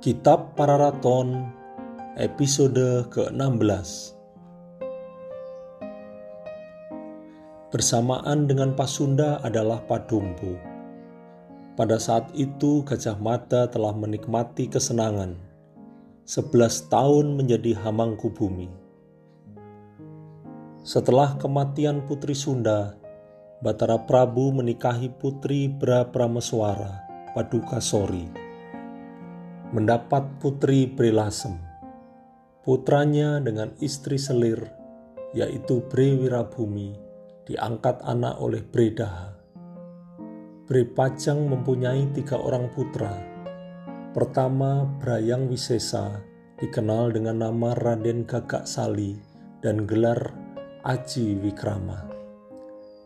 Kitab Pararaton episode ke-16 Bersamaan dengan Pasunda adalah Padumbu. Pada saat itu Gajah Mada telah menikmati kesenangan. Sebelas tahun menjadi hamangku bumi. Setelah kematian Putri Sunda, Batara Prabu menikahi Putri Bra Prameswara, Paduka Sori mendapat putri Brilasem. Putranya dengan istri selir, yaitu Bre Wirabumi, diangkat anak oleh Bredaha. Bre Pajang mempunyai tiga orang putra. Pertama, Brayang Wisesa, dikenal dengan nama Raden Gagak Sali dan gelar Aji Wikrama.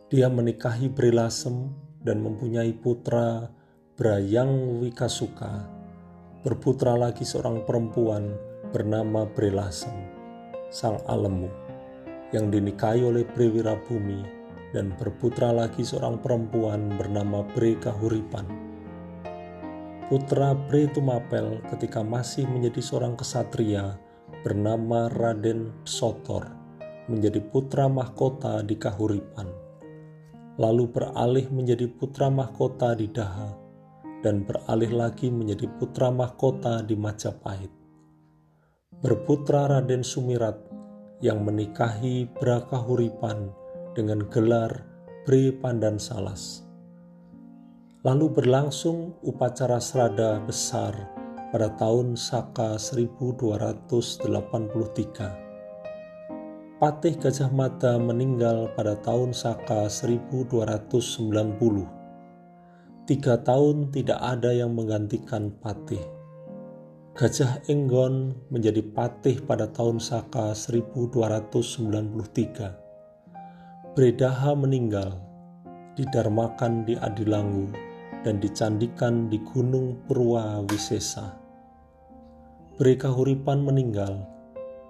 Dia menikahi Brilasem dan mempunyai putra Brayang Wikasuka berputra lagi seorang perempuan bernama Brelasem, sang alemu, yang dinikahi oleh Brewira Bumi dan berputra lagi seorang perempuan bernama Bre Kahuripan. Putra Bre Tumapel ketika masih menjadi seorang kesatria bernama Raden Sotor menjadi putra mahkota di Kahuripan, lalu beralih menjadi putra mahkota di Daha dan beralih lagi menjadi putra mahkota di Majapahit. Berputra Raden Sumirat yang menikahi Brakahuripan dengan gelar Bre Pandan Salas. Lalu berlangsung upacara serada besar pada tahun Saka 1283. Patih Gajah Mada meninggal pada tahun Saka 1290 Tiga tahun tidak ada yang menggantikan Patih. Gajah Enggon menjadi Patih pada tahun Saka 1293. Bredaha meninggal, didarmakan di Adilangu, dan dicandikan di Gunung Purwa Wisesa. Breka Huripan meninggal,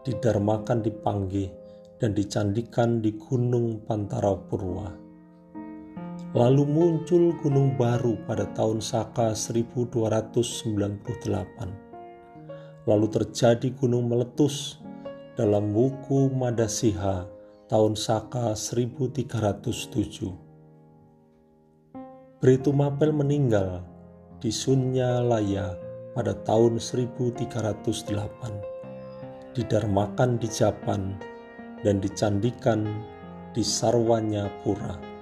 didarmakan di Panggih, dan dicandikan di Gunung Pantara Purwa. Lalu muncul gunung baru pada tahun Saka 1298. Lalu terjadi gunung meletus dalam buku Madasiha tahun Saka 1307. Britu Mapel meninggal di Sunyalaya pada tahun 1308. Didarmakan di Japan dan dicandikan di Sarwanya Pura.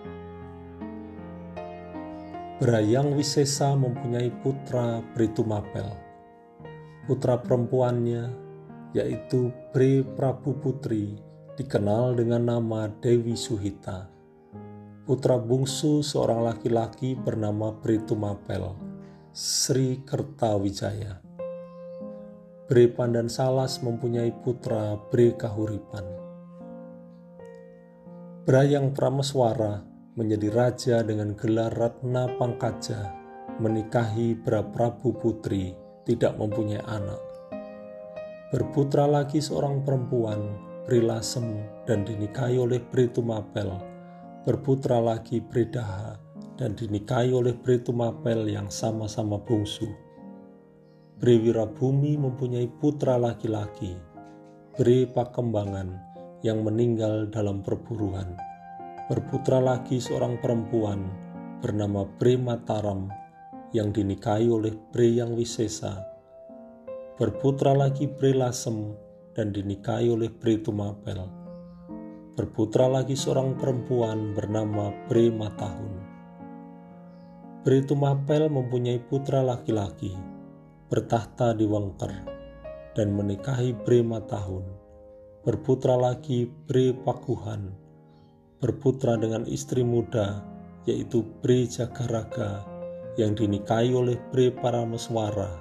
Brayang Wisesa mempunyai putra Britumapel. Putra perempuannya, yaitu Bre Prabu Putri, dikenal dengan nama Dewi Suhita. Putra bungsu seorang laki-laki bernama Britumapel, Sri Kertawijaya. Bre Pandan Salas mempunyai putra Bre Kahuripan. Brayang Prameswara menjadi raja dengan gelar Ratna Pangkaja, menikahi Prabu Putri, tidak mempunyai anak. Berputra lagi seorang perempuan, Prilasem, dan dinikahi oleh Britumapel. Berputra lagi Bredaha, dan dinikahi oleh Britumapel yang sama-sama bungsu. Bumi mempunyai putra laki-laki, Bre Pakembangan, yang meninggal dalam perburuan berputra lagi seorang perempuan bernama Bre Mataram yang dinikahi oleh Bre yang Wisesa. Berputra lagi Bre Lasem dan dinikahi oleh Bre Tumapel. Berputra lagi seorang perempuan bernama Bre Matahun. Bre Tumapel mempunyai putra laki-laki, bertahta di Wengker, dan menikahi Bre Matahun. Berputra lagi Bre Pakuhan, berputra dengan istri muda, yaitu Bre Jagaraga, yang dinikahi oleh Bre Parameswara,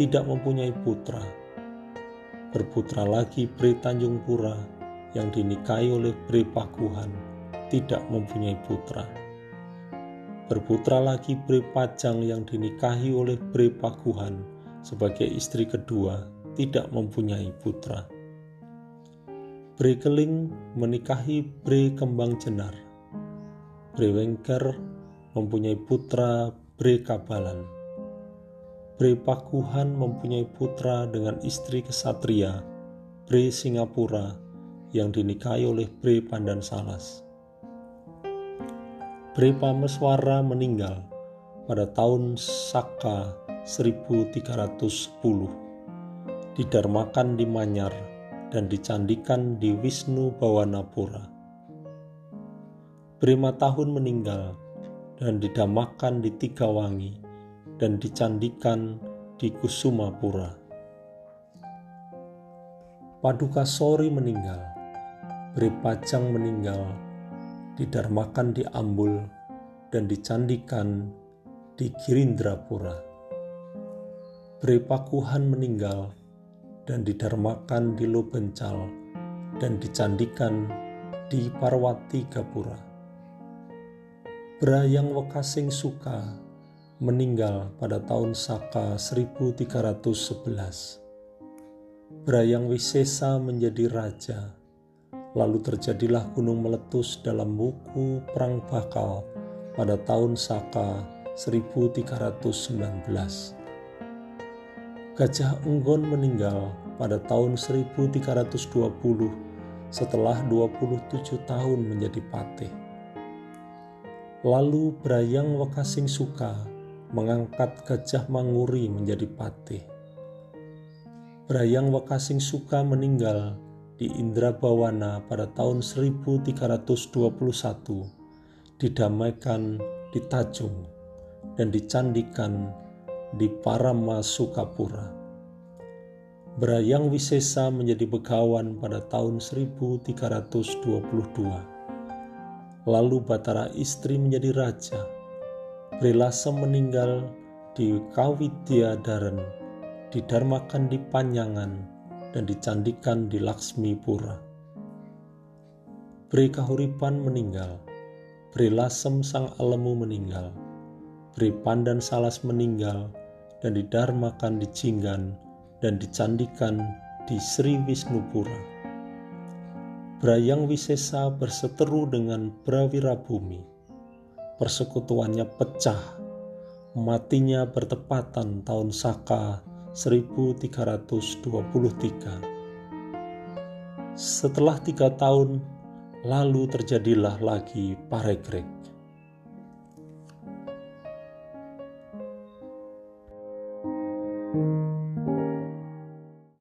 tidak mempunyai putra. Berputra lagi Bre Tanjung Pura, yang dinikahi oleh Bre Pakuhan, tidak mempunyai putra. Berputra lagi Bre Pajang yang dinikahi oleh Bre Pakuhan sebagai istri kedua, tidak mempunyai putra. Bre Keling menikahi Bre Kembang Jenar. Bre Wengker mempunyai putra Bre Kabalan. Bre Pakuhan mempunyai putra dengan istri kesatria, Bre Singapura, yang dinikahi oleh Bre Pandan Salas. Bre Pameswara meninggal pada tahun Saka 1310, didarmakan di Manyar dan dicandikan di Wisnu Bawanapura. Bre Matahun meninggal dan didamakan di Tiga Wangi dan dicandikan di Kusumapura. Paduka Sori meninggal, Beri Pajang meninggal, didarmakan di Ambul dan dicandikan di Girindrapura. Beri Pakuhan meninggal dan didarmakan di Lobencal dan dicandikan di Parwati Gapura. Brayang Wekasing Suka meninggal pada tahun Saka 1311. Brayang Wisesa menjadi raja, lalu terjadilah gunung meletus dalam buku Perang Bakal pada tahun Saka 1319. Gajah Unggon meninggal pada tahun 1320 setelah 27 tahun menjadi patih. Lalu Brayang Wekasing Suka mengangkat Gajah Manguri menjadi patih. Brayang Wakasing Suka meninggal di Indrabawana pada tahun 1321, didamaikan di Tajung dan dicandikan di Parama Sukapura. Brayang Wisesa menjadi begawan pada tahun 1322. Lalu Batara istri menjadi raja Brilasem meninggal di Kawidyadaren, didarmakan di Panyangan, dan dicandikan di Laksmipura. Bri Kahuripan meninggal, Bri Lasem Sang Alemu meninggal, Bri Pandan Salas meninggal, dan didarmakan di Jinggan, dan dicandikan di Sri Wisnupura. Brayang Wisesa berseteru dengan Brawira Bumi persekutuannya pecah. Matinya bertepatan tahun Saka 1323. Setelah tiga tahun, lalu terjadilah lagi Paregrek.